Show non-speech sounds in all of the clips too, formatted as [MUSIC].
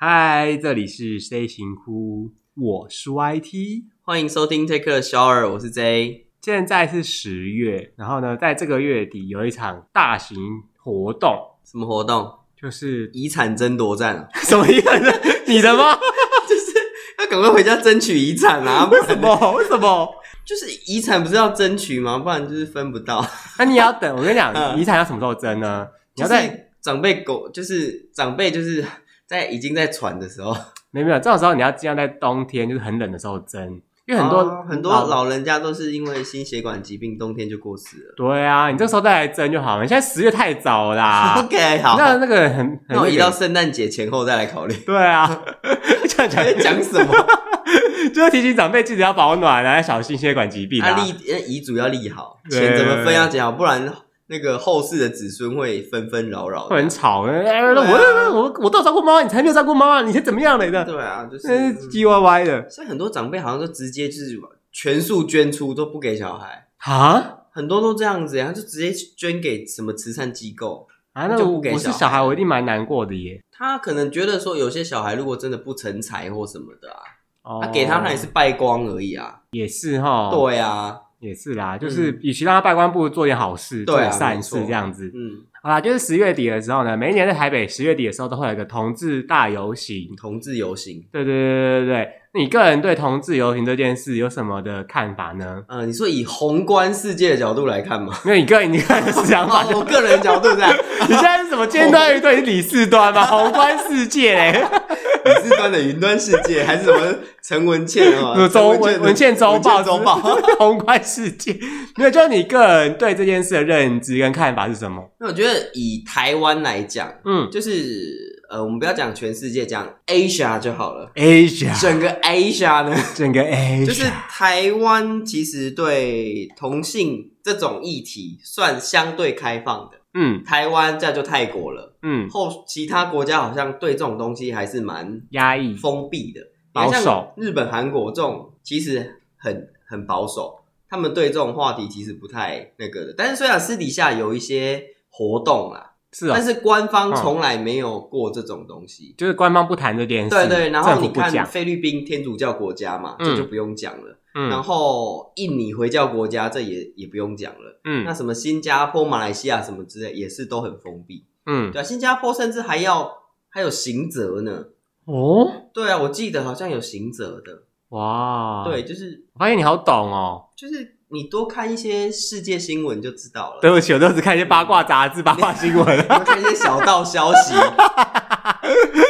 嗨，这里是 C 型哭，我是 YT，欢迎收听 Take a Shower，我是 J。现在是十月，然后呢，在这个月底有一场大型活动，什么活动？就是遗产争夺战。[LAUGHS] 什么遗产？[LAUGHS] 你的吗？[LAUGHS] 就是要赶快回家争取遗产啊！为什么？为什么？就是遗产不是要争取吗？不然就是分不到。那你要等，我跟你讲，遗产要什么时候争呢？你要在长辈狗，就是长辈就是在已经在喘的时候。没有没有，这种时候你要尽量在冬天，就是很冷的时候蒸。因为很多、哦、很多老人家都是因为心血管疾病，冬天就过世了。对啊，你这时候再来蒸就好了。你现在十月太早啦。[LAUGHS] OK，好。那那个很，很那我移到圣诞节前后再来考虑。对啊，[LAUGHS] 讲讲讲什么？[LAUGHS] 就是提醒长辈记得要保暖，然后小心心血管疾病啊。立遗嘱要立好，钱怎么分要讲好，不然。那个后世的子孙会纷纷扰扰，会很吵。哎，我我我都有照顾妈妈，你才没有照顾妈妈，你是怎么样来的？对啊，就是唧歪歪的。所以很多长辈好像都直接就是全数捐出，都不给小孩啊。很多都这样子呀，就直接捐给什么慈善机构啊。那我不是小孩，我一定蛮难过的耶。他可能觉得说，有些小孩如果真的不成才或什么的啊，他给他那也是败光而已啊。也是哈。对啊。也是啦，就是与其让他拜官，不如做点好事，做点善事这样子。嗯，好啦，就是十月底的时候呢，每一年在台北十月底的时候都会有一个同志大游行。同志游行，对对对对对。你个人对同志游行这件事有什么的看法呢？嗯，你说以宏观世界的角度来看嘛？[LAUGHS] 因为你个人你个人的想法，我个人的角度在。[LAUGHS] 你现在是什么尖端云端？你是李四端吗？宏观世界嘞？[LAUGHS] 李四端的云端世界，还是什么陈文茜啊？[LAUGHS] 周文文茜周报周报，[LAUGHS] 宏观世界。没有，就是你个人对这件事的认知跟看法是什么？那我觉得以台湾来讲，嗯，就是。呃，我们不要讲全世界，讲 Asia 就好了。Asia 整个 Asia 呢？整个 Asia 就是台湾，其实对同性这种议题算相对开放的。嗯，台湾这样就泰国了。嗯，后其他国家好像对这种东西还是蛮压抑、封闭的，保守。日本、韩国这种其实很很保守，他们对这种话题其实不太那个的。但是虽然私底下有一些活动啦。是啊，但是官方从来没有过这种东西，就是官方不谈这件事。对对，然后你看菲律宾天主教国家嘛，这就不用讲了。嗯，然后印尼回教国家，这也也不用讲了。嗯，那什么新加坡、马来西亚什么之类，也是都很封闭。嗯，对啊，新加坡甚至还要还有刑责呢。哦，对啊，我记得好像有刑责的。哇，对，就是我发现你好懂哦，就是。你多看一些世界新闻就知道了。对不起，我都只看一些八卦杂志、[LAUGHS] 八卦新闻，多看一些小道消息。[LAUGHS]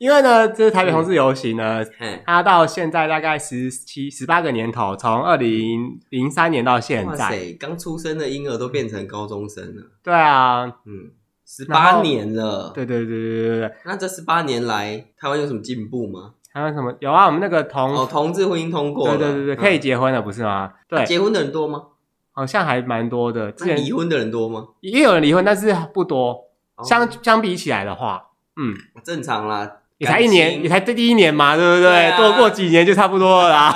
因为呢，这是台北同志游行呢，嗯、它到现在大概十七、十八个年头，从二零零三年到现在，刚出生的婴儿都变成高中生了。对啊，嗯，十八年了。对对对对对对。那这十八年来，台湾有什么进步吗？还有什么？有啊，我们那个同哦，同志婚姻通过了，对对对对，可以结婚了，不是吗？对，结婚的人多吗？好像还蛮多的。之前离婚的人多吗？也有人离婚，但是不多。相相比起来的话，嗯，正常啦。也才一年，也才第一年嘛，对不对？多过几年就差不多了啦。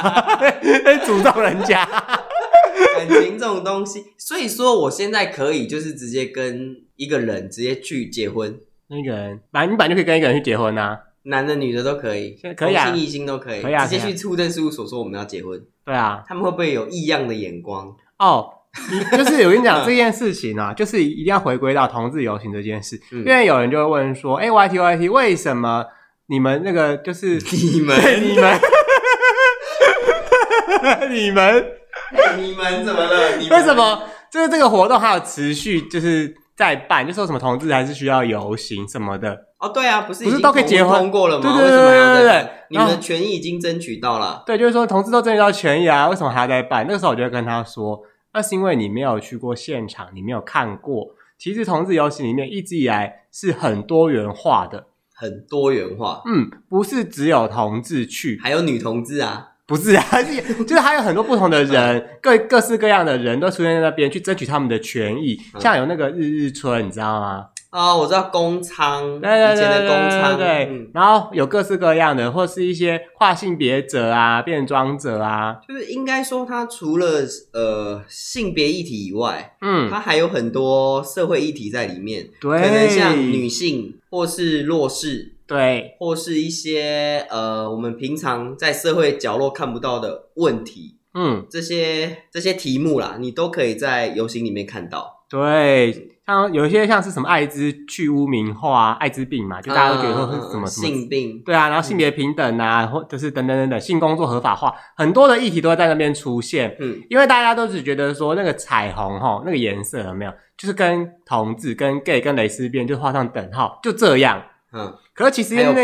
[LAUGHS] 诅咒人家感情这种东西，所以说我现在可以就是直接跟一个人直接去结婚。那个人，反正你本来就可以跟一个人去结婚呐。男的女的都可以，可以啊，同性异性都可以，可以啊，直接去户政事务所说我们要结婚。对啊，他们会不会有异样的眼光？哦，就是我跟你讲这件事情啊，就是一定要回归到同志游行这件事，因为有人就会问说，哎，Y T Y T，为什么你们那个就是你们你们 [LAUGHS] 你们你们怎么了？为什么就是这个活动还有持续就是在办？就说什么同志还是需要游行什么的？哦，对啊，不是不是都可以结婚通过了吗？对对对对对对，你们的权益已经争取到了。对，就是说同志都争取到权益啊，为什么还要再办？那个时候我就会跟他说，那是因为你没有去过现场，你没有看过。其实同志游行里面一直以来是很多元化的，很多元化。嗯，不是只有同志去，还有女同志啊，不是啊，[LAUGHS] 就是还有很多不同的人，[LAUGHS] 各各式各样的人都出现在那边去争取他们的权益。像有那个日日春，你知道吗？哦，我知道公娼，对对对对对，以前的公娼，对，嗯、然后有各式各样的，或是一些跨性别者啊、变装者啊，就是应该说，它除了呃性别议题以外，嗯，它还有很多社会议题在里面，对，可能像女性或是弱势对，或是一些呃我们平常在社会角落看不到的问题，嗯，这些这些题目啦，你都可以在游行里面看到。对。像有一些像是什么艾滋去污名化，艾滋病嘛，就大家都觉得说是什么性病，对啊，然后性别平等啊，或就是等等等等，性工作合法化，很多的议题都会在那边出现。嗯，因为大家都只觉得说那个彩虹哈，那个颜色有没有，就是跟同志、跟 gay、跟蕾丝边就画上等号，就这样。嗯，可是其实因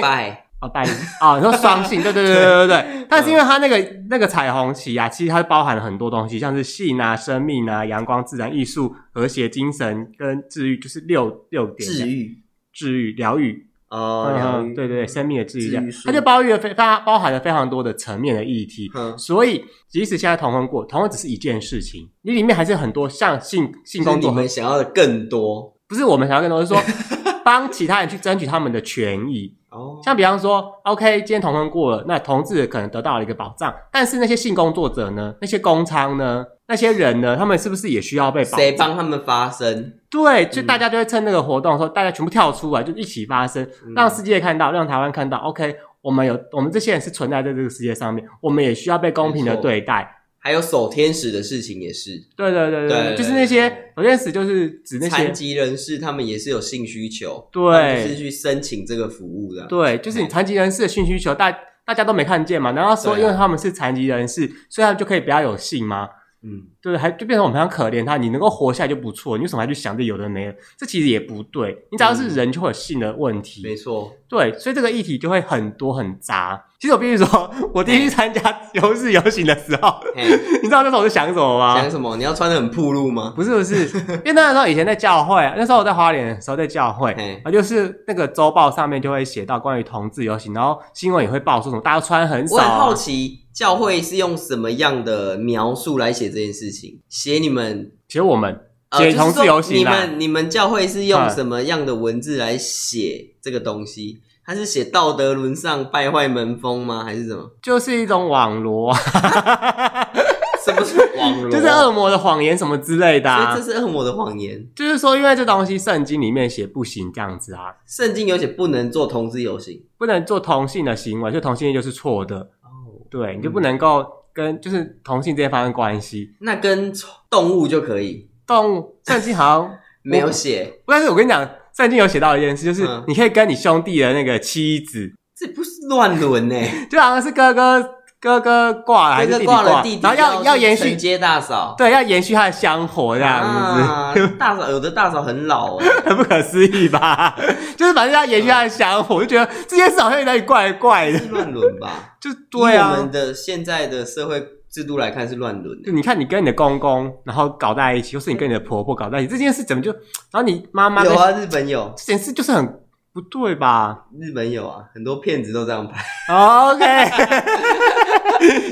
为哦，拜 [LAUGHS] 哦，你说双性，对对对对对对。但是因为它那个那个彩虹旗啊，其实它包含了很多东西，像是性啊、生命啊、阳光、自然、艺术、和谐、精神跟治愈，就是六六点。治愈、治愈、疗愈哦，疗愈，对对对，生命的治愈，它就包含了非它包含了非常多的层面的议题。所以即使现在同婚过，同婚只是一件事情，你里面还是很多像性性工作，你们想要的更多，不是我们想要更多，是说 [LAUGHS] 帮其他人去争取他们的权益。哦，像比方说，OK，今天同婚过了，那同志可能得到了一个保障，但是那些性工作者呢？那些工娼呢？那些人呢？他们是不是也需要被保障？谁帮他们发声？对，就大家就会趁那个活动的时候，大家全部跳出来，就一起发声，让世界看到，让台湾看到，OK，我们有我们这些人是存在在这个世界上面，我们也需要被公平的对待。还有守天使的事情也是，对对对对，就是那些守天使，就是指那些残疾人士，他们也是有性需求，对，是去申请这个服务的。对，就是你残疾人士的性需求，大大家都没看见嘛？难道说因为他们是残疾人士，所以他们就可以不要有性吗？嗯，对，还就变成我们非常可怜他，你能够活下来就不错，你为什么还去想这有的没的？这其实也不对，你只要是人就会有性的问题，没错。对，所以这个议题就会很多很杂。其实我必须说，我第一次参加游日游行的时候，[LAUGHS] 你知道那时候我在想什么吗？想什么？你要穿的很暴露吗？不是不是，因为那时候以前在教会，那时候我在花莲的时候在教会，啊，就是那个周报上面就会写到关于同志游行，然后新闻也会报说什么大家穿很少。我很好奇，教会是用什么样的描述来写这件事情？写你们，写我们，写同志游行。你们你们教会是用什么样的文字来写这个东西？他是写道德沦丧、败坏门风吗？还是什么？就是一种网罗，[LAUGHS] 什么是网罗？就是恶魔的谎言什么之类的、啊。所以这是恶魔的谎言，就是说，因为这东西圣经里面写不行这样子啊。圣经有写不能做同志游行，不能做同性的行为，就同性恋就是错的。哦，对，你就不能够跟就是同性之间发生关系。那跟动物就可以？动物圣经好像 [LAUGHS] 没有写，但是我跟你讲。圣经有写到一件事，就是你可以跟你兄弟的那个妻子，嗯、这不是乱伦呢？[LAUGHS] 就好像是哥哥哥哥挂了，还是弟弟挂了，弟弟然后要要延续接大嫂，对，要延续他的香火这样子。啊、大嫂有的大嫂很老，很 [LAUGHS] 不可思议吧？就是反正要延续他的香火，我就觉得这件事好像有点怪怪的，是乱伦吧？就对啊，我们的现在的社会。制度来看是乱伦，就你看你跟你的公公，然后搞在一起，或是你跟你的婆婆搞在一起，这件事怎么就？然后你妈妈有啊，日本有这件事就是很不对吧？日本有啊，很多骗子都这样拍。OK，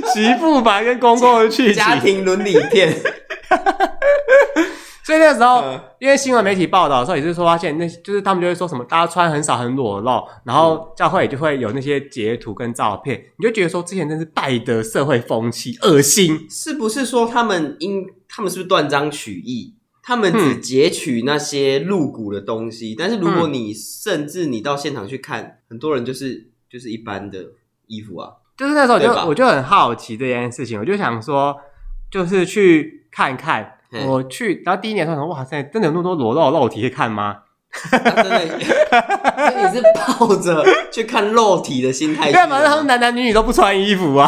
[LAUGHS] 媳妇版跟公公的剧情，[LAUGHS] 家庭伦理片。所以那时候，嗯、因为新闻媒体报道的时候，也是说发现那，就是他们就会说什么，大家穿很少很裸露，然后教会也就会有那些截图跟照片，你就觉得说，之前真是败的社会风气，恶心。是不是说他们因他们是不是断章取义？他们只截取那些露骨的东西，嗯、但是如果你甚至你到现场去看，很多人就是就是一般的衣服啊。就是那时候我就吧我就很好奇这件事情，我就想说，就是去看看。我去，然后第一年说：“哇塞，真的有那么多裸露肉体可以看吗？”真的，[LAUGHS] 你是抱着去看肉体的心态？[LAUGHS] 干嘛？他们男男女女都不穿衣服啊？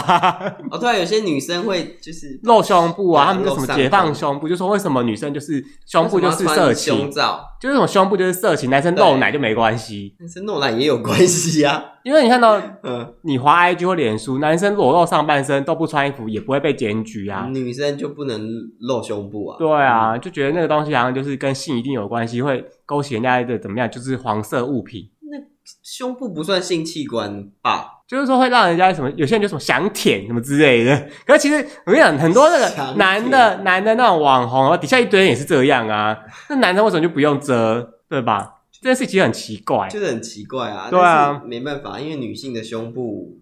哦，对啊，有些女生会就是露胸部啊，他们就什么解放胸部？就说为什么女生就是胸部就是色情？胸罩就是这种胸部就是色情，男生露奶就没关系？男生露奶也有关系啊，因为你看到，[LAUGHS] 嗯，你滑 IG 或脸书，男生裸露上半身都不穿衣服，也不会被检举啊。女生就不能露胸部啊？对啊，就觉得那个东西好像就是跟性一定有关系，会。勾起人家的怎么样？就是黄色物品。那胸部不算性器官吧？就是说会让人家什么？有些人就什么想舔什么之类的。可是其实我跟你讲，很多那个男的男的那种网红，底下一堆人也是这样啊。那男生为什么就不用遮？对吧？这件事其实很奇怪，就是很奇怪啊。对啊，没办法，因为女性的胸部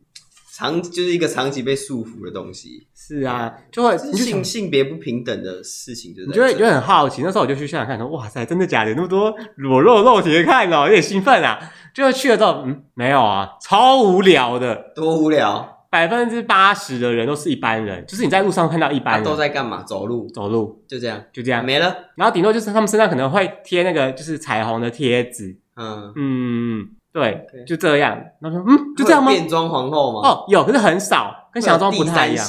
长就是一个长期被束缚的东西。是啊，就会性性别不平等的事情，就是你就会觉得很好奇。那时候我就去现场看，说哇塞，真的假的？那么多裸露肉体看哦，有点兴奋啊。就去了之后，嗯，没有啊，超无聊的，多无聊。百分之八十的人都是一般人，就是你在路上看到一般人都在干嘛？走路，走路，就这样，就这样，没了。然后顶多就是他们身上可能会贴那个就是彩虹的贴纸，嗯嗯，对，就这样。然后说，嗯，就这样吗？变装皇后吗？哦，有，可是很少，跟想象中不太一样。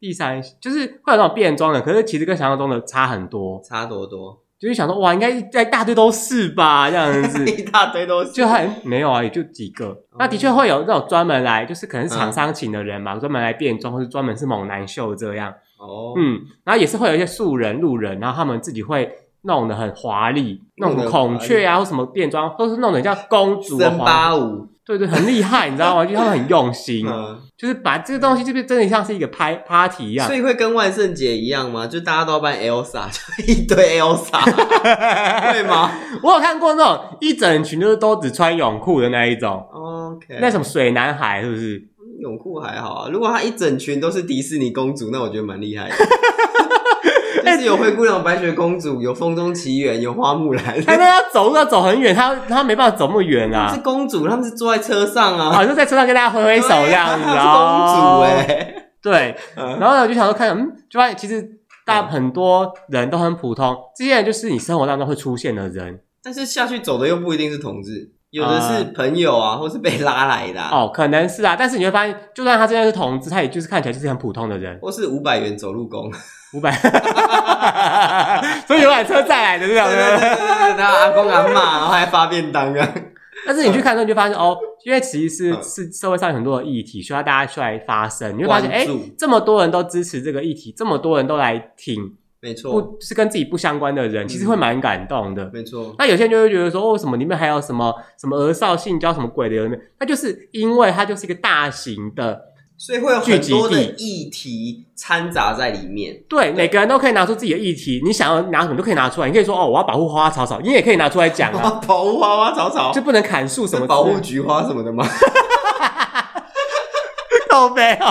第三性就是会有那种变装的，可是其实跟想象中的差很多，差多多。就是想说，哇，应该一大堆都是吧，这样子，[LAUGHS] 一大堆都是，就还没有啊，也就几个。那的确会有那种专门来，就是可能是厂商请的人嘛，专门来变装，或是专门是猛男秀这样。哦，嗯，然后也是会有一些素人路人，然后他们自己会弄得很华丽，那种孔雀啊或什么变装，都是弄得像公主。森巴舞。对对，很厉害，你知道吗？就他们很用心，[LAUGHS] 就是把这个东西，就真的像是一个拍 party 一样。所以会跟万圣节一样吗？就大家都要扮 Elsa，[LAUGHS] 就一堆 Elsa，[LAUGHS] 对吗？我有看过那种一整群就是都只穿泳裤的那一种，OK，那什么水男孩是不是？泳裤还好啊，如果他一整群都是迪士尼公主，那我觉得蛮厉害的。但是有灰姑娘、白雪公主，有风中奇缘，有花木兰。他们要走路要走很远，他他没办法走那么远啊。是公主，他们是坐在车上啊，好像在车上跟大家挥挥手这样子。是公主哎，对。然后呢，我就想说看，嗯，就发现其实大很多人都很普通，这些人就是你生活当中会出现的人。但是下去走的又不一定是同志，有的是朋友啊，或是被拉来的。哦，可能是啊。但是你会发现，就算他真的是同志，他也就是看起来就是很普通的人，或是五百元走路工。五百，[LAUGHS] 所以游览车载来的这样子，然后阿公阿妈，然后还发便当啊。[LAUGHS] 但是你去看之后，你就发现哦，因为其实是是社会上很多的议题需要大家出来发声，你会发现哎，这么多人都支持这个议题，这么多人都来听，没错，不是跟自己不相关的人，其实会蛮感动的，没错。那有些人就会觉得说，为什么里面还有什么什么儿少性交什么鬼的里面？那就是因为它就是一个大型的。所以会有很多的议题掺杂在里面。对，对每个人都可以拿出自己的议题，你想要拿什么都可以拿出来。你可以说哦，我要保护花花草草，你也可以拿出来讲啊。[LAUGHS] 保护花花草草，就不能砍树什么？保护菊花什么的吗？[LAUGHS] 都没有，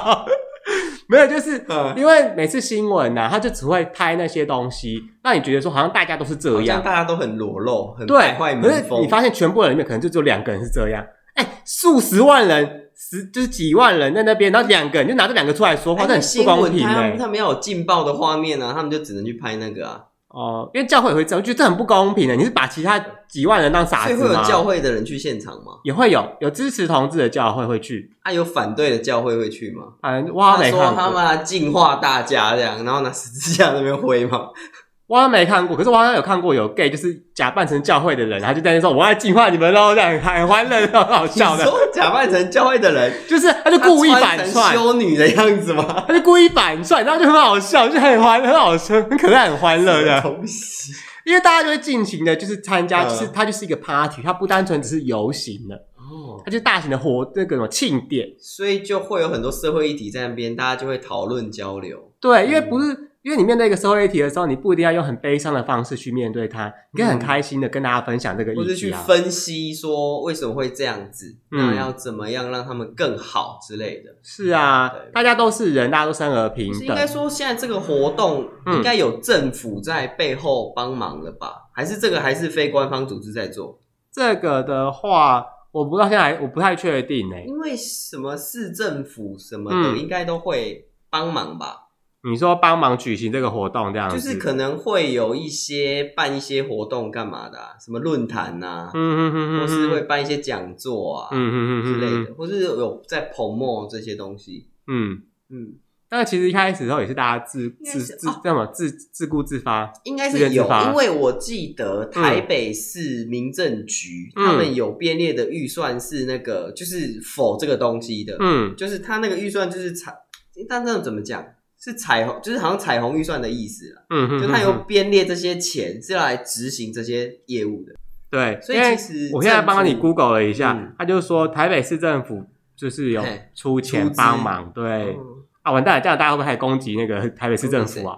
没有，就是因为每次新闻呐、啊，他就只会拍那些东西，让你觉得说好像大家都是这样，大家都很裸露，很败坏门风。你发现全部人里面可能就只有两个人是这样，哎、欸，数十万人。十就是几万人在那边，然后两个人就拿这两个出来说话，这、欸、很不公平哎、欸。他们要有劲爆的画面啊，他们就只能去拍那个啊。哦、呃，因为教会也会这样，我觉得这很不公平的、欸。你是把其他几万人当傻子吗？所以会有教会的人去现场吗？也会有，有支持同志的教会会去。啊，有反对的教会会去吗？嗯，哇，没看过。他说他们来净化大家这样，然后拿十字架那边挥吗？我好像没看过，可是我好像有看过有 gay，就是假扮成教会的人，然后就在那说我要净化你们喽，这样很欢乐，很好笑的。说假扮成教会的人，就是他就故意反串修女的样子吗？他就故意反串，然后就很好笑，就很欢，很好笑，很可爱，很欢乐的。因为大家就会尽情的，就是参加，就是它就是一个 party，它不单纯只是游行的哦，它就是大型的活那个什么庆典，所以就会有很多社会议题在那边，大家就会讨论交流。对，因为不是。因为你面对一个社会议题的时候，你不一定要用很悲伤的方式去面对它，你可以很开心的跟大家分享这个议题啊，或者去分析说为什么会这样子，那要怎么样让他们更好之类的。是啊，大家都是人，大家都生而平等。应该说现在这个活动应该有政府在背后帮忙了吧？还是这个还是非官方组织在做？这个的话，我不知道，现在我不太确定诶。因为什么市政府什么的，应该都会帮忙吧？你说帮忙举行这个活动，这样子就是可能会有一些办一些活动干嘛的，啊，什么论坛呐，嗯嗯嗯，或是会办一些讲座啊，嗯嗯嗯之类的，或是有在 promote 这些东西，嗯嗯。但其实一开始的时候也是大家自自自这么自自顾自发，应该是有，因为我记得台北市民政局他们有编列的预算是那个就是否这个东西的，嗯，就是他那个预算就是彩，但这样怎么讲？是彩虹，就是好像彩虹预算的意思啦。嗯哼，就他有编列这些钱是要来执行这些业务的。对，所以其实我现在帮你 Google 了一下，他就说台北市政府就是有出钱帮忙。对啊，完蛋了，这样大家会不会还攻击那个台北市政府啊？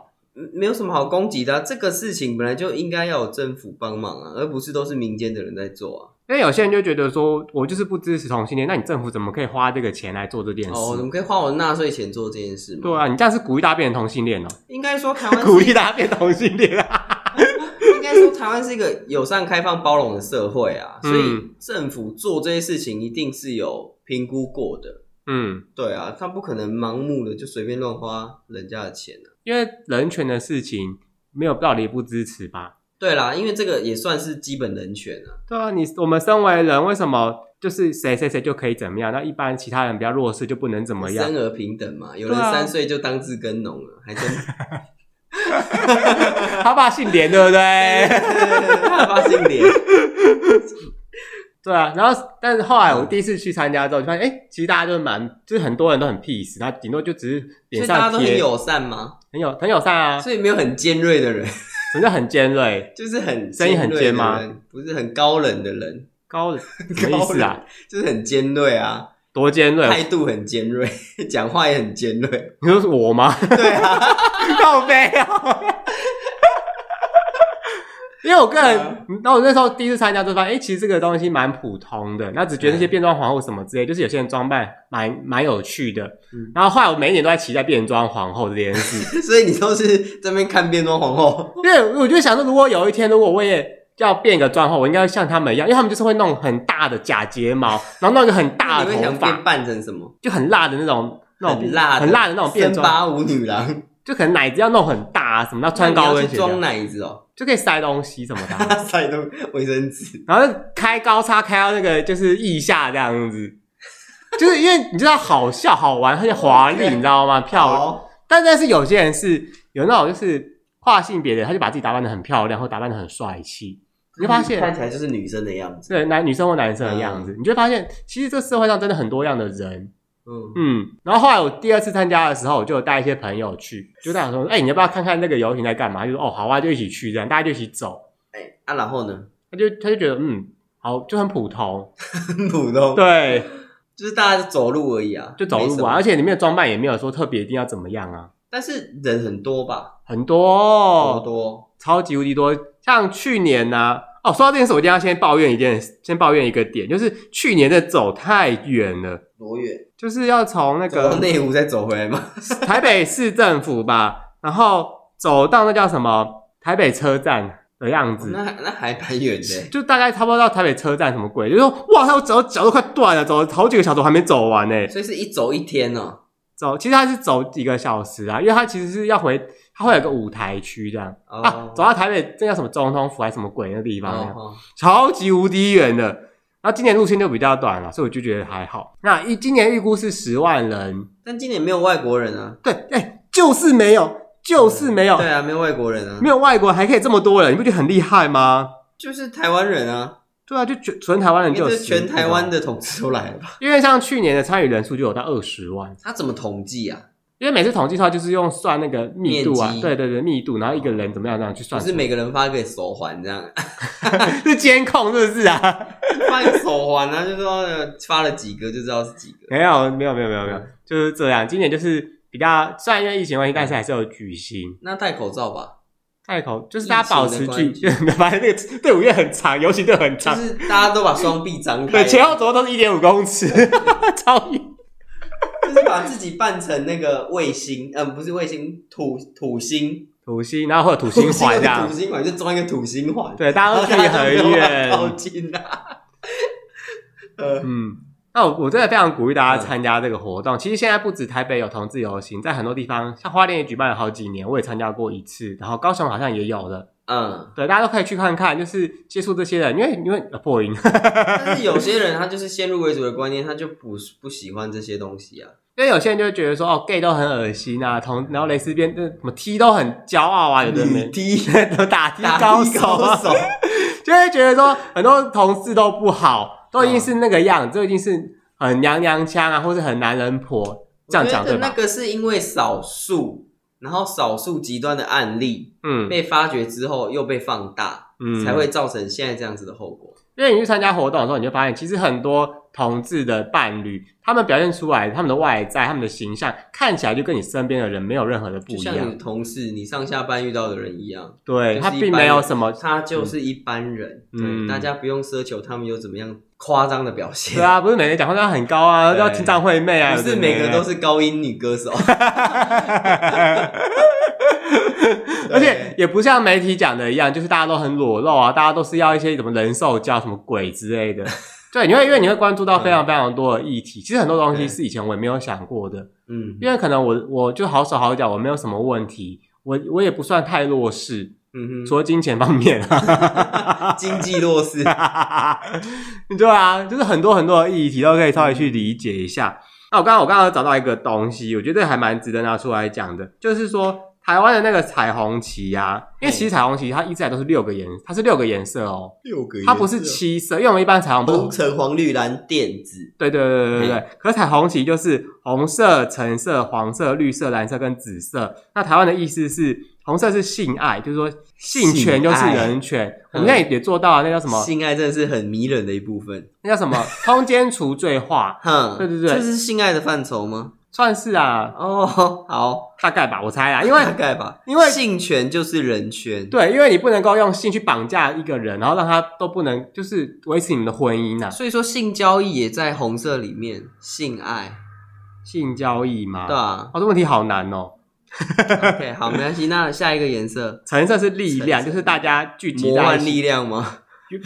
没有什么好攻击的啊。这个事情本来就应该要有政府帮忙啊，而不是都是民间的人在做啊。因为有些人就觉得说，我就是不支持同性恋，那你政府怎么可以花这个钱来做这件事？哦，怎么可以花我的纳税钱做这件事吗？对啊，你这样是鼓励大家变成同性恋哦。应该说台湾鼓励大家变同性恋啊。[LAUGHS] 应该说台湾是一个友善、开放、包容的社会啊，所以政府做这些事情一定是有评估过的。嗯，对啊，他不可能盲目的就随便乱花人家的钱啊。因为人权的事情没有道理不支持吧？对啦，因为这个也算是基本人权啊。对啊，你我们身为人，为什么就是谁谁谁就可以怎么样？那一般其他人比较弱势就不能怎么样？生而平等嘛，有人三岁就当自耕农了，还真。[LAUGHS] 他爸姓连，对不对？[LAUGHS] 他爸姓连。[LAUGHS] 对啊，然后但是后来我第一次去参加之后，就发现哎，其实大家都蛮，就是很多人都很 peace，他顶多就只是脸上贴。大家都很友善吗？很友很友善啊，所以没有很尖锐的人。什么叫很尖锐？就是很声音很尖吗？不是很高冷的人，高 [LAUGHS] 冷什么意思啊？就是很尖锐啊，多尖锐？态度很尖锐，[LAUGHS] 讲话也很尖锐。你说是我吗？对啊，[LAUGHS] 靠背啊！因为我个人，然后我那时候第一次参加就发现，哎，其实这个东西蛮普通的，那只觉得那些变装皇后什么之类，就是有些人装扮蛮蛮有趣的。然后后来我每一年都在期待变装皇后这件事，[LAUGHS] 所以你都是这边看变装皇后。因为我就想说，如果有一天，如果我也要变一个妆后，我应该像他们一样，因为他们就是会弄很大的假睫毛，[LAUGHS] 然后弄一个很大的头发，扮成什么？就很辣的那种，那种辣很辣的那种变装。森巴舞女郎，就可能奶子要弄很大啊，什么要穿高跟鞋装奶子哦。就可以塞东西什么的，[LAUGHS] 塞东卫生纸，然后开高叉开到那个就是腋下这样子，就是因为你知道好笑好玩，而且华丽，你知道吗？漂亮。但但是有些人是有那种就是跨性别的，他就把自己打扮的很漂亮，或打扮的很帅气，你就发现看起来就是女生的样子，对，男女生或男生的样子，你就发现其实这社会上真的很多样的人。嗯嗯，然后后来我第二次参加的时候，我就有带一些朋友去，就大家说，哎、欸，你要不要看看那个游行在干嘛？就说哦，好啊，就一起去这样，大家就一起走。哎、欸，啊，然后呢？他就他就觉得嗯，好，就很普通，[LAUGHS] 很普通，对，就是大家走路而已啊，就走路啊，而且里面的装扮也没有说特别一定要怎么样啊。但是人很多吧？很多，很多，超级无敌多。像去年呢、啊，哦，说到这件事，我一定要先抱怨一件，先抱怨一个点，就是去年的走太远了。多远？就是要从那个内湖再走回来吗？[LAUGHS] 台北市政府吧，然后走到那叫什么台北车站的样子，那那还蛮远的，就大概差不多到台北车站什么鬼，就说哇，他走脚都快断了，走了好几个小时还没走完呢，所以是一走一天哦。走，其实他是走几个小时啊，因为他其实是要回，他会有个舞台区这样、oh. 啊，走到台北这叫什么总统府还是什么鬼那个地方，oh. 超级无敌远的。那今年路线就比较短了，所以我就觉得还好。那一今年预估是十万人，但今年没有外国人啊。对，哎、欸，就是没有，就是没有。对啊，没有外国人啊，没有外国人还可以这么多人，你不觉得很厉害吗？就是台湾人啊。对啊，就全纯台湾人就，是全台湾的同事都来了吧？因为像去年的参与人数就有到二十万。他怎么统计啊？因为每次统计的话，就是用算那个密度啊，对对对，密度，然后一个人怎么样这样去算，就是每个人发一个手环这样，[LAUGHS] 是监控是不是啊？发一个手环啊，就是说发了几个就知道是几个。没有没有没有没有没有，就是这样。今年就是比较，虽然因为疫情关系，但是还是有举行。那戴口罩吧，戴口就是大家保持距离，发现 [LAUGHS] 那个队伍也很长，游行队很长，就是大家都把双臂张开，[LAUGHS] 对，前后左右都是一点五公尺，超远。就是把自己扮成那个卫星，嗯，不是卫星，土土星，土星，然后或者土星环这样，土星环就装一个土星环，对，大家都距离很远，[LAUGHS] 靠近呐。嗯，那我我真的非常鼓励大家参加这个活动。其实现在不止台北有同志游行，在很多地方，像花莲也举办了好几年，我也参加过一次，然后高雄好像也有的。嗯，对，大家都可以去看看，就是接触这些人，因为因为破音。[LAUGHS] 但是有些人他就是先入为主的观念，他就不不喜欢这些东西啊。因为有些人就会觉得说，哦，gay 都很恶心啊，同然后蕾丝边什么 T 都很骄傲啊，有的没 T [LAUGHS] 都打 T 高手，高手 [LAUGHS] 就会觉得说很多同事都不好，都已经是那个样子，都已经是很娘娘腔啊，或是很男人婆这样讲对吧？那个是因为少数。然后少数极端的案例，嗯，被发掘之后又被放大，嗯，才会造成现在这样子的后果。因为你去参加活动的时候，你就发现其实很多同志的伴侣，他们表现出来他们的外在、他们的形象，看起来就跟你身边的人没有任何的不一样。就像你同事，你上下班遇到的人一样。对，他并没有什么，他就是一般人。嗯，对，大家不用奢求他们有怎么样夸张的表现。对啊，不是每个人讲话都很高啊，[LAUGHS] 要听张惠妹啊，不是每个都是高音女歌手。[LAUGHS] 也不像媒体讲的一样，就是大家都很裸露啊，大家都是要一些什么人兽交、什么鬼之类的。[LAUGHS] 对，你会因为你会关注到非常非常多的议题，其实很多东西是以前我也没有想过的。嗯，因为可能我我就好手好脚，我没有什么问题，我我也不算太弱势。嗯哼，除了金钱方面，[LAUGHS] 经济弱势。[LAUGHS] 对啊，就是很多很多的议题都可以稍微去理解一下。那我刚刚我刚刚找到一个东西，我觉得还蛮值得拿出来讲的，就是说。台湾的那个彩虹旗呀，因为其实彩虹旗它一直来都是六个颜，它是六个颜色哦，六个颜色，它不是七色，因为我们一般彩虹红、橙、黄、绿、蓝、靛、紫，对对对对对对。可是彩虹旗就是红色、橙色、黄色、绿色、蓝色跟紫色。那台湾的意思是，红色是性爱，就是说性权就是人权。我们现在也做到了，那叫什么？性爱真的是很迷人的一部分。那叫什么？通奸除罪化。[LAUGHS] 哼，对对对，这是性爱的范畴吗？算是啊，哦，好，大概吧，我猜啊，因为大概吧，因为性权就是人权，对，因为你不能够用性去绑架一个人，然后让他都不能就是维持你们的婚姻啊。所以说性交易也在红色里面，性爱，性交易嘛，对啊，哦，这问题好难哦。OK，好，没关系，那下一个颜色，橙色是力量，就是大家聚集在魔幻力量吗？[LAUGHS]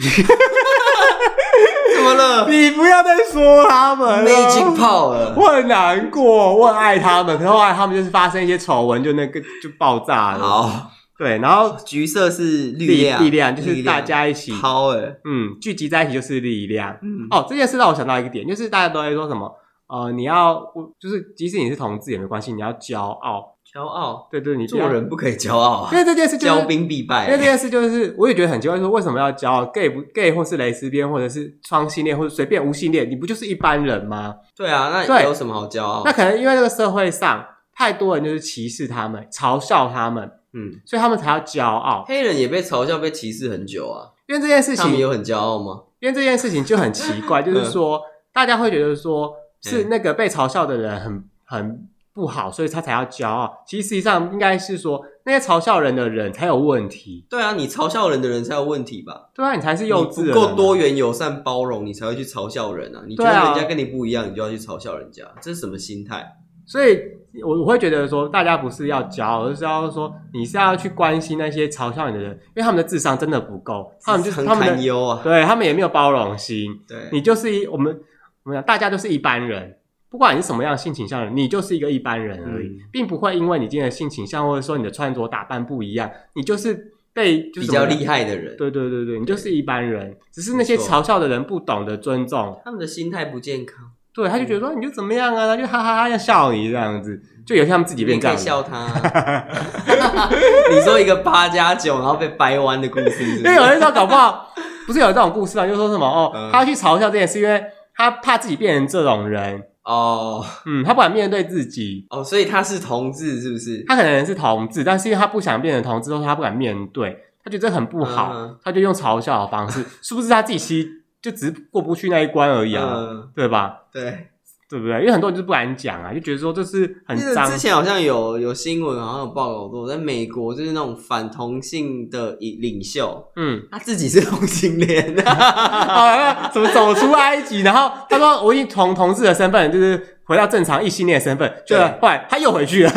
怎么了？你不要再说他们了，没劲泡了。我很难过，我很爱他们，可是后来他们就是发生一些丑闻，就那个就爆炸了。好，对，然后橘色是力量，力量就是大家一起，power，嗯，聚集在一起就是力量。嗯，哦，这件事让我想到一个点，就是大家都在说什么，呃，你要，就是即使你是同志也没关系，你要骄傲。骄傲，对对，你做人不可以骄傲啊！因为这件事就是骄兵必败。因为这件事就是，我也觉得很奇怪，说为什么要骄傲？gay 不 gay 或是蕾丝边，或者是双性恋，或者随便无性恋，你不就是一般人吗？对啊，那有什么好骄傲？那可能因为这个社会上太多人就是歧视他们，嘲笑他们，嗯，所以他们才要骄傲。黑人也被嘲笑、被歧视很久啊。因为这件事情，他们有很骄傲吗？因为这件事情就很奇怪，[LAUGHS] 就是说大家会觉得说是那个被嘲笑的人很很。不好，所以他才要骄傲。其实实际上应该是说，那些嘲笑人的人才有问题。对啊，你嘲笑人的人才有问题吧？对啊，你才是幼稚，不够多元、友善、包容，你才会去嘲笑人啊！你觉得人家跟你不一样，你就要去嘲笑人家，这是什么心态？所以，我我会觉得说，大家不是要骄傲，而是要说，你是要去关心那些嘲笑你的人，因为他们的智商真的不够，他们就是他们的忧啊，对他们也没有包容心。对，你就是一我们我们讲，大家都是一般人。不管你是什么样的性倾向的人，你就是一个一般人而已，嗯、并不会因为你今天的性倾向或者说你的穿着打扮不一样，你就是被就是比较厉害的人。对对对对，你就是一般人，只是那些嘲笑的人不懂得尊重，他们的心态不健康。对，他就觉得说你就怎么样啊，他就哈哈哈要笑你这样子，就有些他们自己变这样笑他。[LAUGHS] 你说一个八加九然后被掰弯的故事是是？因为有人说搞不好不是有这种故事啊，就说什么哦，嗯、他去嘲笑这件事，因为他怕自己变成这种人。哦，oh, 嗯，他不敢面对自己，哦，oh, 所以他是同志，是不是？他可能是同志，但是因为他不想变成同志，或是他不敢面对，他觉得这很不好，uh. 他就用嘲笑的方式，是不是他自己其实就只是过不去那一关而已啊？Uh. 对吧？对。对不对？因为很多人就不敢讲啊，就觉得说这是很脏。之前好像有有新闻，好像有报道过，在美国就是那种反同性的领袖，嗯，[LAUGHS] 他自己是同性恋，[LAUGHS] 啊，怎么走出埃及？然后他说我已经从同志的身份，就是回到正常异性恋的身份，就后来他又回去了，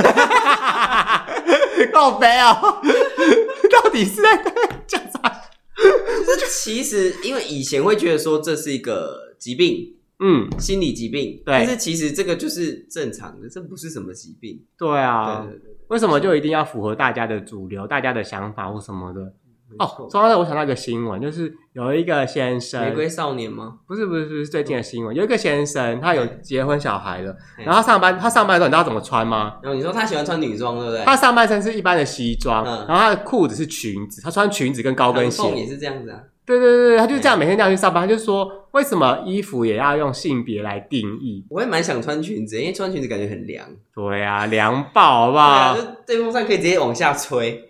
好悲啊！到底是在讲啥？就是其实因为以前会觉得说这是一个疾病。嗯，心理疾病，对，但是其实这个就是正常的，这不是什么疾病。对啊，对对对，为什么就一定要符合大家的主流、大家的想法或什么的？哦，说到这，我想到一个新闻，就是有一个先生，玫瑰少年吗？不是，不是，不是最近的新闻。有一个先生，他有结婚小孩了，然后他上班，他上班的时候你知道怎么穿吗？然后你说他喜欢穿女装，对不对？他上半身是一般的西装，然后他的裤子是裙子，他穿裙子跟高跟鞋也是这样子啊。对对对，他就这样每天这样去上班。他就说，为什么衣服也要用性别来定义？我也蛮想穿裙子，因为穿裙子感觉很凉。对啊，凉爆，好不好？对啊，就电风扇可以直接往下吹，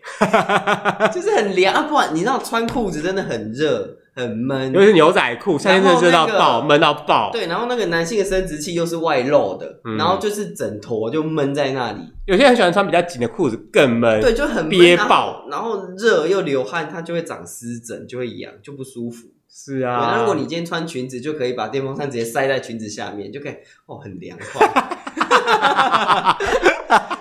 [LAUGHS] 就是很凉啊。不然你知道穿裤子真的很热，很闷，尤其是牛仔裤，夏天真的热到爆，闷、那个、到爆。对，然后那个男性的生殖器又是外露的，嗯、然后就是整坨就闷在那里。有些人喜欢穿比较紧的裤子，更闷。对，就很憋爆，然后热又流汗，它就会长湿疹，就会痒，就不舒服。是啊，那如果你今天穿裙子，就可以把电风扇直接塞在裙子下面，就可以哦，很凉快，[LAUGHS]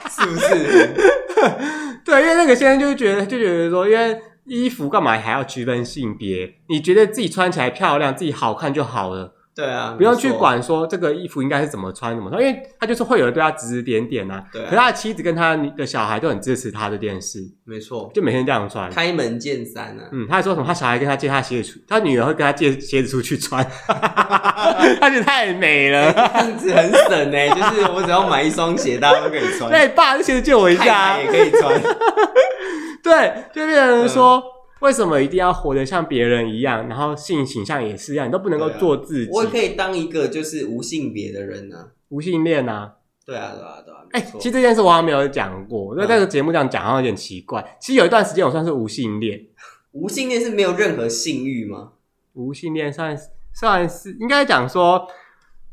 是不是？[LAUGHS] 对，因为那个先生就觉得，就觉得说，因为。衣服干嘛还要区分性别？你觉得自己穿起来漂亮，自己好看就好了。对啊，不用去管说这个衣服应该是怎么穿怎么穿，因为他就是会有人对他指指点点啊。对啊。可他的妻子跟他的小孩都很支持他的电视。没错。就每天这样穿。开门见山啊。嗯，他还说什么？他小孩跟他借他鞋子出，他女儿会跟他借鞋子出去穿。[LAUGHS] 他觉得太美了，这样子很省哎。就是我只要买一双鞋，大家都可以穿。对，[LAUGHS] 爸，这鞋子借我一下。也可以穿。对，就变成说，为什么一定要活得像别人一样？然后性形象也是一样，你都不能够做自己。我也可以当一个就是无性别的人呢，无性恋啊。对啊，对啊，对啊。哎，其实这件事我好像没有讲过，在这个节目这样讲好像有点奇怪。其实有一段时间我算是无性恋，无性恋是没有任何性欲吗？无性恋算算是应该讲说，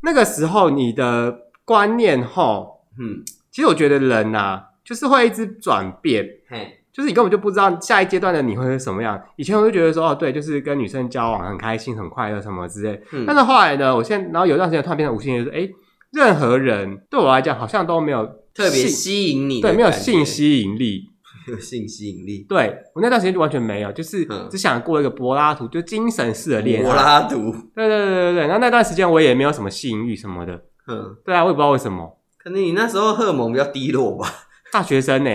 那个时候你的观念后，嗯，其实我觉得人呐，就是会一直转变，嘿。就是你根本就不知道下一阶段的你会是什么样。以前我就觉得说，哦，对，就是跟女生交往很开心、很快乐什么之类。嗯。但是后来呢，我现在然后有段时间突然变成无性恋，就是诶，任何人对我来讲好像都没有特别吸引你，对，没有性吸引力，[LAUGHS] 没有性吸引力。对，我那段时间就完全没有，就是只想过一个柏拉图，就精神式的恋爱。柏拉图。对对对对对。然后那段时间我也没有什么性欲什么的。嗯。对啊，我也不知道为什么。可能你那时候荷尔蒙比较低落吧。大学生呢？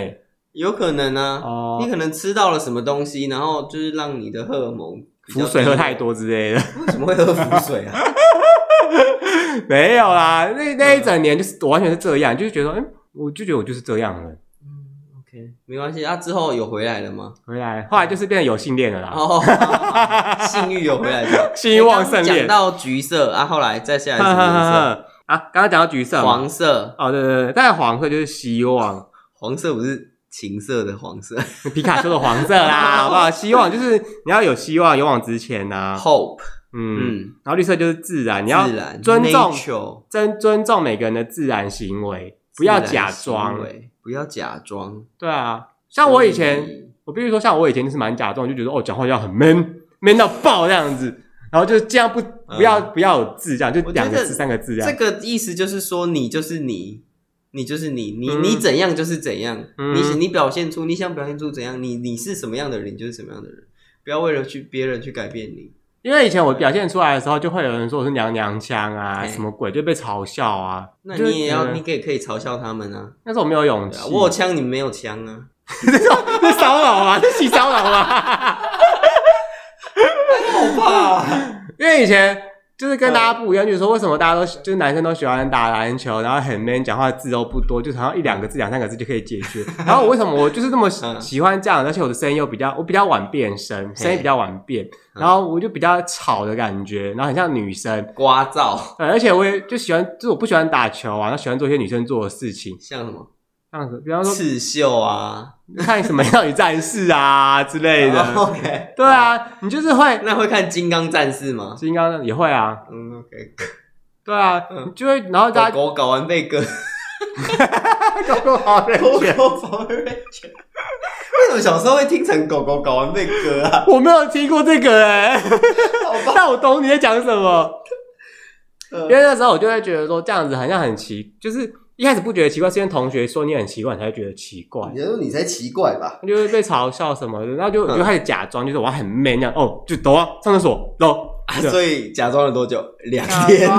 有可能啊，哦，你可能吃到了什么东西，然后就是让你的荷尔蒙浮水喝太多之类的。为什么会喝浮水啊？[LAUGHS] 没有啦，那那一整年就是我完全是这样，就是觉得，嗯，我就觉得我就是这样了。嗯，OK，没关系。啊，之后有回来了吗？回来，后来就是变得有性恋了啦。哦，性欲有回来的，[LAUGHS] 性欲旺盛。讲到橘色啊，后来再下来什么颜色 [LAUGHS] 啊？刚刚讲到橘色，黄色。哦，对对对，但黄色就是希望，黄色不是。情色的黄色，[LAUGHS] 皮卡丘的黄色啦，[LAUGHS] 好不好？希望就是你要有希望，勇往直前呐。Hope，嗯，然后绿色就是自然，你要尊重，尊尊重每个人的自然行为，不要假装，不要假装。对啊，像我以前，我比如说像我以前就是蛮假装，就觉得哦，讲话要很 man，man 到爆这样子，然后就是这样不不要不要有字这样，就两个字三个字这样。这个意思就是说，你就是你。你就是你，你你怎样就是怎样，嗯、你你表现出你想表现出怎样，你你是什么样的人，你就是什么样的人，不要为了去别人去改变你。因为以前我表现出来的时候，就会有人说我是娘娘腔啊，什么鬼，就被嘲笑啊。那你也要，你可以可以嘲笑他们啊。但是我没有勇气，我有枪，你们没有枪啊。[LAUGHS] 这是骚扰啊，这是骚扰啊。[LAUGHS] 好怕啊，因为以前。就是跟大家不一样，就是说为什么大家都就是男生都喜欢打篮球，然后很 man，讲话字都不多，就好像一两个字、两三个字就可以解决。[LAUGHS] 然后我为什么我就是这么喜欢这样，而且我的声音又比较，我比较晚变声，声音比较晚变，然后我就比较吵的感觉，然后很像女生，聒噪。对，而且我也就喜欢，就是我不喜欢打球啊，然后喜欢做一些女生做的事情，像什么？这样子，比方说刺绣啊，看什么少女战士啊 [LAUGHS] 之类的。OK，对啊，你就是会，[LAUGHS] 那会看金刚战士吗？金刚也会啊。嗯，OK，[LAUGHS] 对啊，你就会，然后大家狗搞完被割，狗狗搞完被割。为什么小时候会听成狗狗搞完被割啊？我没有听过这个哎，但我懂你在讲什么。因为那时候我就会觉得说这样子好像很奇，就是。一开始不觉得奇怪，是因为同学说你很奇怪，你才会觉得奇怪。你说你才奇怪吧？就会被嘲笑什么的，然后就、嗯、就开始假装，就是我很 man 那样。哦，就走啊，上厕所走。啊、所以假装了多久？两天。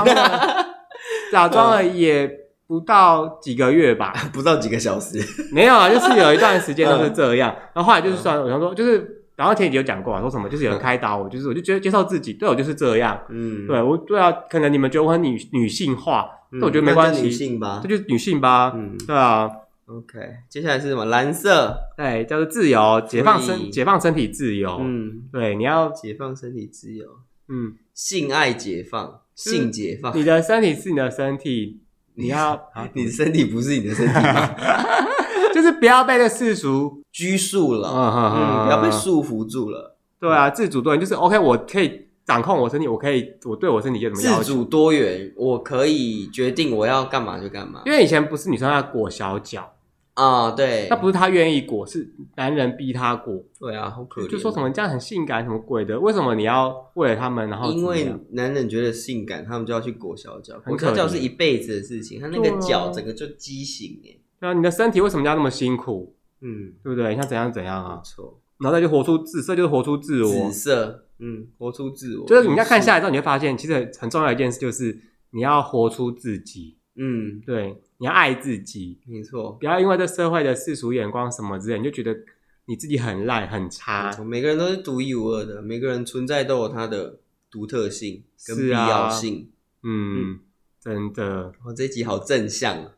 假装了也不到几个月吧，[LAUGHS] 不到几个小时。没有啊，就是有一段时间都是这样。嗯、然后后来就是算，我想说，就是。然后前几集有讲过啊，说什么就是有人开导我，就是我就觉得接受自己，对我就是这样，嗯，对我对啊，可能你们觉得我很女女性化，但我觉得没关系，女性吧，这就是女性吧，嗯，对啊，OK，接下来是什么？蓝色，对，叫做自由，解放身，解放身体自由，嗯，对，你要解放身体自由，嗯，性爱解放，性解放，[LAUGHS] 你的身体是你的身体，你要，[LAUGHS] 你的身体不是你的身体吗？[LAUGHS] 就是不要被这世俗拘束了，嗯，不要被束缚住了。对啊，自主多元就是 OK，我可以掌控我身体，我可以我对我身体有什么要求？自主多元，我可以决定我要干嘛就干嘛。因为以前不是女生要裹小脚。啊，对，那不是她愿意裹，是男人逼她裹。对啊，好可怜。就说什么这样很性感，什么鬼的？为什么你要为了他们？然后因为男人觉得性感，他们就要去裹小脚。裹小脚是一辈子的事情，他那个脚整个就畸形哎。对啊，你的身体为什么要那么辛苦？嗯，对不对？你像怎样怎样啊？错。然后再就活出紫色，就是活出自我。紫色，嗯，活出自我。就是你在看下来之后，你会发现，其实很重要一件事就是你要活出自己。嗯，对。你要爱自己，没错，不要因为这社会的世俗眼光什么之类，你就觉得你自己很烂很差。每个人都是独一无二的，每个人存在都有他的独特性跟必要性。啊、嗯，嗯真的。我这一集好正向，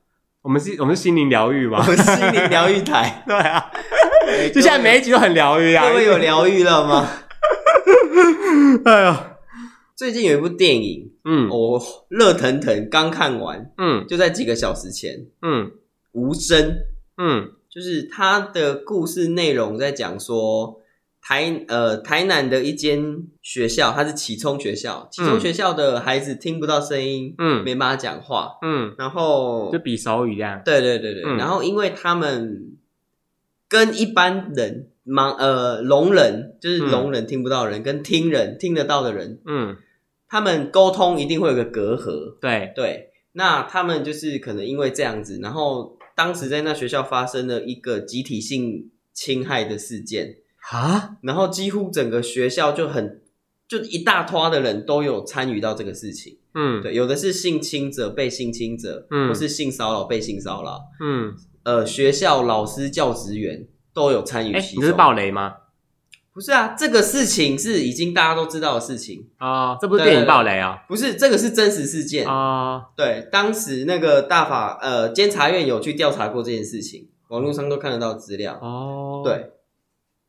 我们是，我们是心灵疗愈嘛？我心灵疗愈台。[LAUGHS] 对啊，就现在每一集都很疗愈啊。各位有疗愈了吗？[LAUGHS] 哎呀。最近有一部电影，嗯，我热腾腾刚看完，嗯，就在几个小时前，嗯，无声，嗯，就是它的故事内容在讲说台呃台南的一间学校，它是启聪学校，启聪学校的孩子听不到声音，嗯，没办法讲话，嗯，然后就比手语这样，对对对对，然后因为他们跟一般人盲呃聋人，就是聋人听不到人，跟听人听得到的人，嗯。他们沟通一定会有个隔阂，对。对，那他们就是可能因为这样子，然后当时在那学校发生了一个集体性侵害的事件啊，然后几乎整个学校就很就一大坨的人都有参与到这个事情，嗯，对，有的是性侵者被性侵者，嗯，或是性骚扰被性骚扰，嗯，呃，学校老师教职员都有参与。你是暴雷吗？不是啊，这个事情是已经大家都知道的事情。啊，这不是电影暴雷啊，不是，这个是真实事件。啊。对，当时那个大法呃监察院有去调查过这件事情，网络上都看得到资料。哦。对，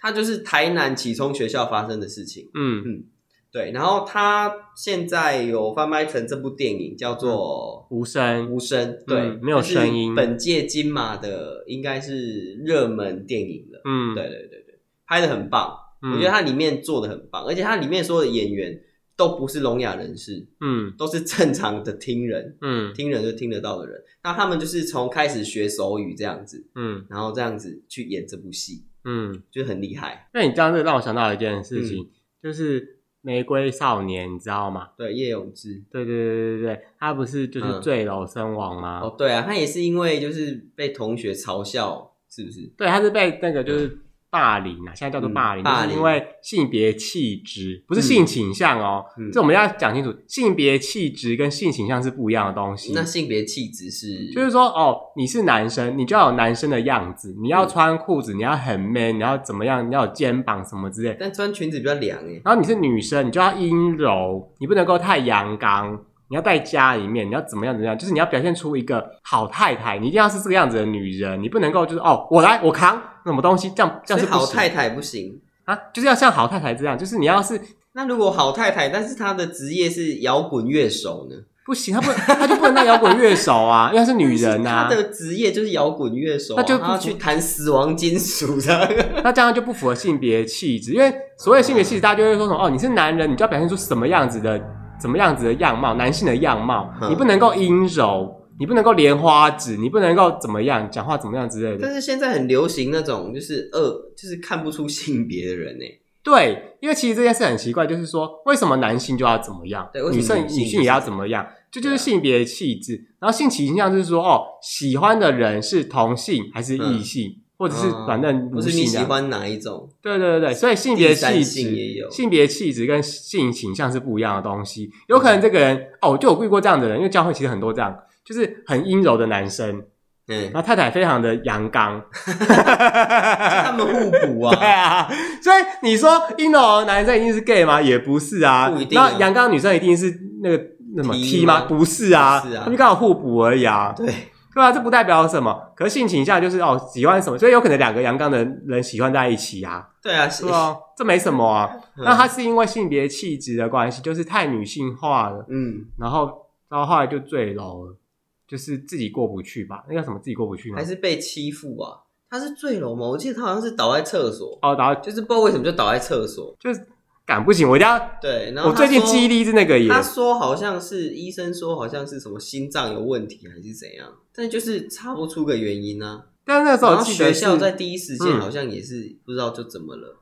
他就是台南启聪学校发生的事情。嗯嗯，对，然后他现在有翻拍成这部电影，叫做《无声》，无声，对，没有声音。本届金马的应该是热门电影了。嗯，对对对对，拍的很棒。我觉得它里面做的很棒，而且它里面所有的演员都不是聋哑人士，嗯，都是正常的听人，嗯，听人就听得到的人。那他们就是从开始学手语这样子，嗯，然后这样子去演这部戏，嗯，就很厉害。那你这样子让我想到一件事情，嗯、就是《玫瑰少年》，你知道吗？对，叶永志，对对对对对，他不是就是坠楼身亡吗？哦，对啊，他也是因为就是被同学嘲笑，是不是？对，他是被那个就是。嗯霸凌啊，现在叫做霸凌，就是因为性别气质，不是性倾向哦。嗯、这我们要讲清楚，性别气质跟性倾向是不一样的东西。那性别气质是，就是说哦，你是男生，你就要有男生的样子，你要穿裤子，你要很 man，你要怎么样，你要有肩膀什么之类。但穿裙子比较凉诶。然后你是女生，你就要阴柔，你不能够太阳刚。你要在家里面，你要怎么样怎么样？就是你要表现出一个好太太，你一定要是这个样子的女人，你不能够就是哦，我来我扛什么东西，这样这样是好太太不行啊，就是要像好太太这样，就是你要是 [LAUGHS] 那如果好太太，但是她的职业是摇滚乐手呢？不行，她不她就不能当摇滚乐手啊，因为她是女人啊。她的职业就是摇滚乐手，那就不去弹死亡金属的，[LAUGHS] 那这样就不符合性别气质，因为所谓性别气质，大家就会说什么哦，你是男人，你就要表现出什么样子的。什么样子的样貌，男性的样貌，嗯、你不能够阴柔，你不能够莲花指，你不能够怎么样讲话怎么样之类的。但是现在很流行那种就是二，就是看不出性别的人呢。对，因为其实这件事很奇怪，就是说为什么男性就要怎么样，对女生女性也要怎么样，这就，就是性别气质。啊、然后性倾向就是说，哦，喜欢的人是同性还是异性？嗯或者是反正不是你喜欢哪一种？对对对对，所以性别气质、性别气质跟性倾向是不一样的东西。有可能这个人哦，就有遇过这样的人，因为教会其实很多这样，就是很阴柔的男生，嗯，然后太太非常的阳刚，[LAUGHS] 他们互补啊。[LAUGHS] 对啊，所以你说阴柔的男生一定是 gay 吗？也不是啊。不一定。那阳刚女生一定是那个那么 T 吗？不是啊，是啊，他们刚好互补而已啊。对。对啊，这不代表什么。可是性倾向就是哦，喜欢什么，所以有可能两个阳刚的人喜欢在一起啊。对啊，是啊，这没什么啊。嗯、那他是因为性别气质的关系，就是太女性化了。嗯，然后到后来就坠楼了，就是自己过不去吧？那叫什么？自己过不去吗？还是被欺负啊？他是坠楼吗？我记得他好像是倒在厕所。哦，倒就是不知道为什么就倒在厕所，就是赶不行，我一定要对。然后我最近记忆力是那个也，他说好像是医生说好像是什么心脏有问题还是怎样，但就是查不出个原因啊。但是那时候学校在第一时间好像也是不知道就怎么了，嗯、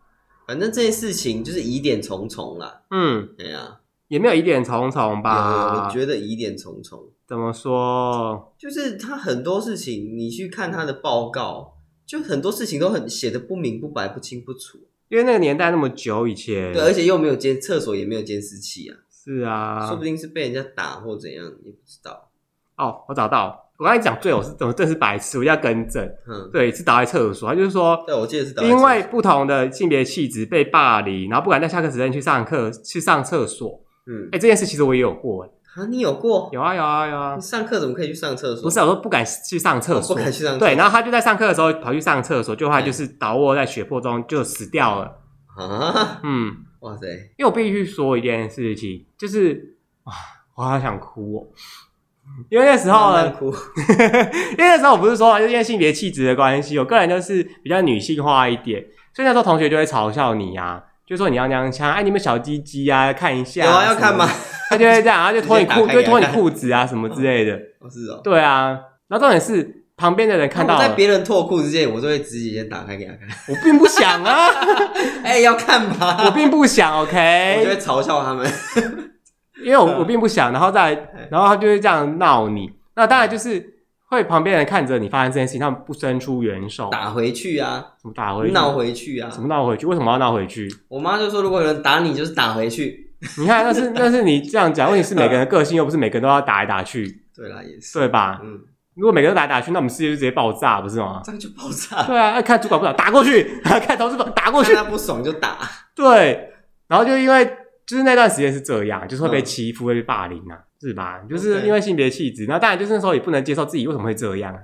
反正这件事情就是疑点重重啦。嗯，对呀，也没有疑点重重吧？我觉得疑点重重。怎么说？就是他很多事情，你去看他的报告，就很多事情都很写的不明不白、不清不楚。因为那个年代那么久以前，对，而且又没有监厕所，也没有监视器啊。是啊，说不定是被人家打或怎样，也不知道。哦，我找到。我刚才讲最后是怎么？这是白痴，我要更正。嗯，对，是倒在厕所。他就是说，对，我记得是倒。因为不同的性别气质被霸凌，然后不敢在下课时间去上课、去上厕所。嗯，哎，这件事其实我也有过。啊，你有过？有啊，有啊，有啊。你上课怎么可以去上厕所？不是，我说不敢去上厕所，不敢去上。对，然后他就在上课的时候跑去上厕所，就后来就是倒卧在血泊中就死掉了。啊，嗯，哇塞！因为我必须说一件事情，就是啊，我好想哭哦。因为那时候呢，哭 [LAUGHS] 因为那时候我不是说，就是因为性别气质的关系，我个人就是比较女性化一点，所以那时候同学就会嘲笑你啊，就说你要娘腔，哎，你们小鸡鸡啊，看一下，有啊，要看吗？他就会这样，然后就 [LAUGHS] 脱你裤，就会脱你裤子啊，什么之类的。[LAUGHS] 哦，是哦。对啊，然后重点是旁边的人看到，在别人脱裤子之前，我都会直接先打开给他看。我并不想啊，[LAUGHS] 哎，要看吗？我并不想，OK。我就会嘲笑他们。因为我我并不想，然后再然后他就会这样闹你，那当然就是会旁边人看着你发生这件事情，他们不伸出援手，打回去啊？什么打回去？闹回去啊？什么闹回去？为什么要闹回去？我妈就说，如果有人打你，就是打回去。[LAUGHS] 你看，那是那是你这样讲，问题是每个人的个性又不是每个人都要打来打去。[LAUGHS] 对啦，也是，对吧？嗯，如果每个人都打来打去，那我们世界就直接爆炸，不是吗？这样就爆炸。对啊，看主管不爽打过去，[LAUGHS] 看同事不打过去，他不爽就打。对，然后就因为。就是那段时间是这样，就是会被欺负、嗯、会被霸凌啊，是吧？就是因为性别气质，那当然就是那时候也不能接受自己为什么会这样啊。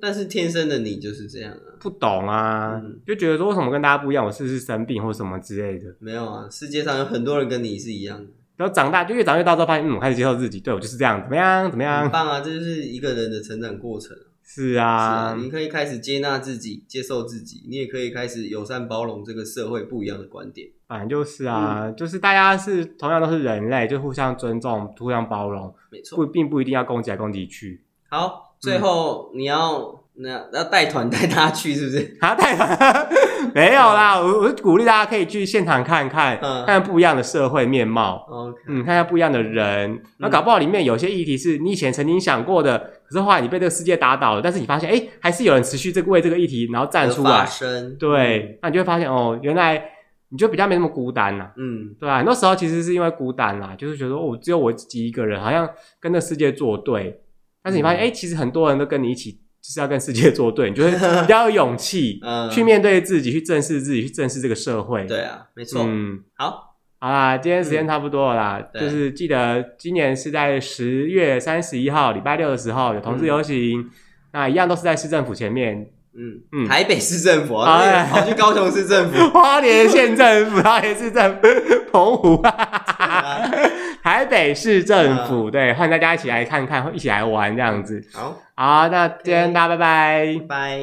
但是天生的你就是这样啊，不懂啊，嗯、就觉得说为什么跟大家不一样？我是不是生病或什么之类的？没有啊，世界上有很多人跟你是一样的。然后长大就越长越大之后，发现嗯，我开始接受自己，对我就是这样，怎么样？怎么样？很棒啊，这就是一个人的成长过程。啊，是啊，你可以开始接纳自己，接受自己，你也可以开始友善包容这个社会不一样的观点。反正就是啊，嗯、就是大家是同样都是人类，就互相尊重，互相包容，没错，不并不一定要攻击来攻击去。好，最后你要、嗯、那要带团带大家去，是不是？[LAUGHS] 啊，带团？[LAUGHS] 没有啦，我我鼓励大家可以去现场看看，嗯、看看不一样的社会面貌。嗯，看看不一样的人，那、嗯、搞不好里面有些议题是你以前曾经想过的，可是后来你被这个世界打倒了，但是你发现，哎、欸，还是有人持续这个为这个议题然后站出来，对，那你就会发现哦，原来。你就比较没那么孤单啦，嗯，对啊，很多时候其实是因为孤单啦，就是觉得哦，只有我自己一个人，好像跟这世界作对。但是你发现，哎、其实很多人都跟你一起，就是要跟世界作对。你 [LAUGHS] 就会比较有勇气，[LAUGHS] 嗯，去面对自己，去正视自己，去正视这个社会。对啊，没错。嗯，好，好啦，今天时间差不多了啦，嗯、就是记得今年是在十月三十一号礼拜六的时候有同志游行，嗯、那一样都是在市政府前面。嗯。嗯，台北市政府啊，跑去高雄市政府，[LAUGHS] 花莲县政府，花莲市政府，澎湖，[LAUGHS] 台北市政府，对，欢迎大家一起来看看，一起来玩这样子。好，好，那今天大家拜拜，拜拜。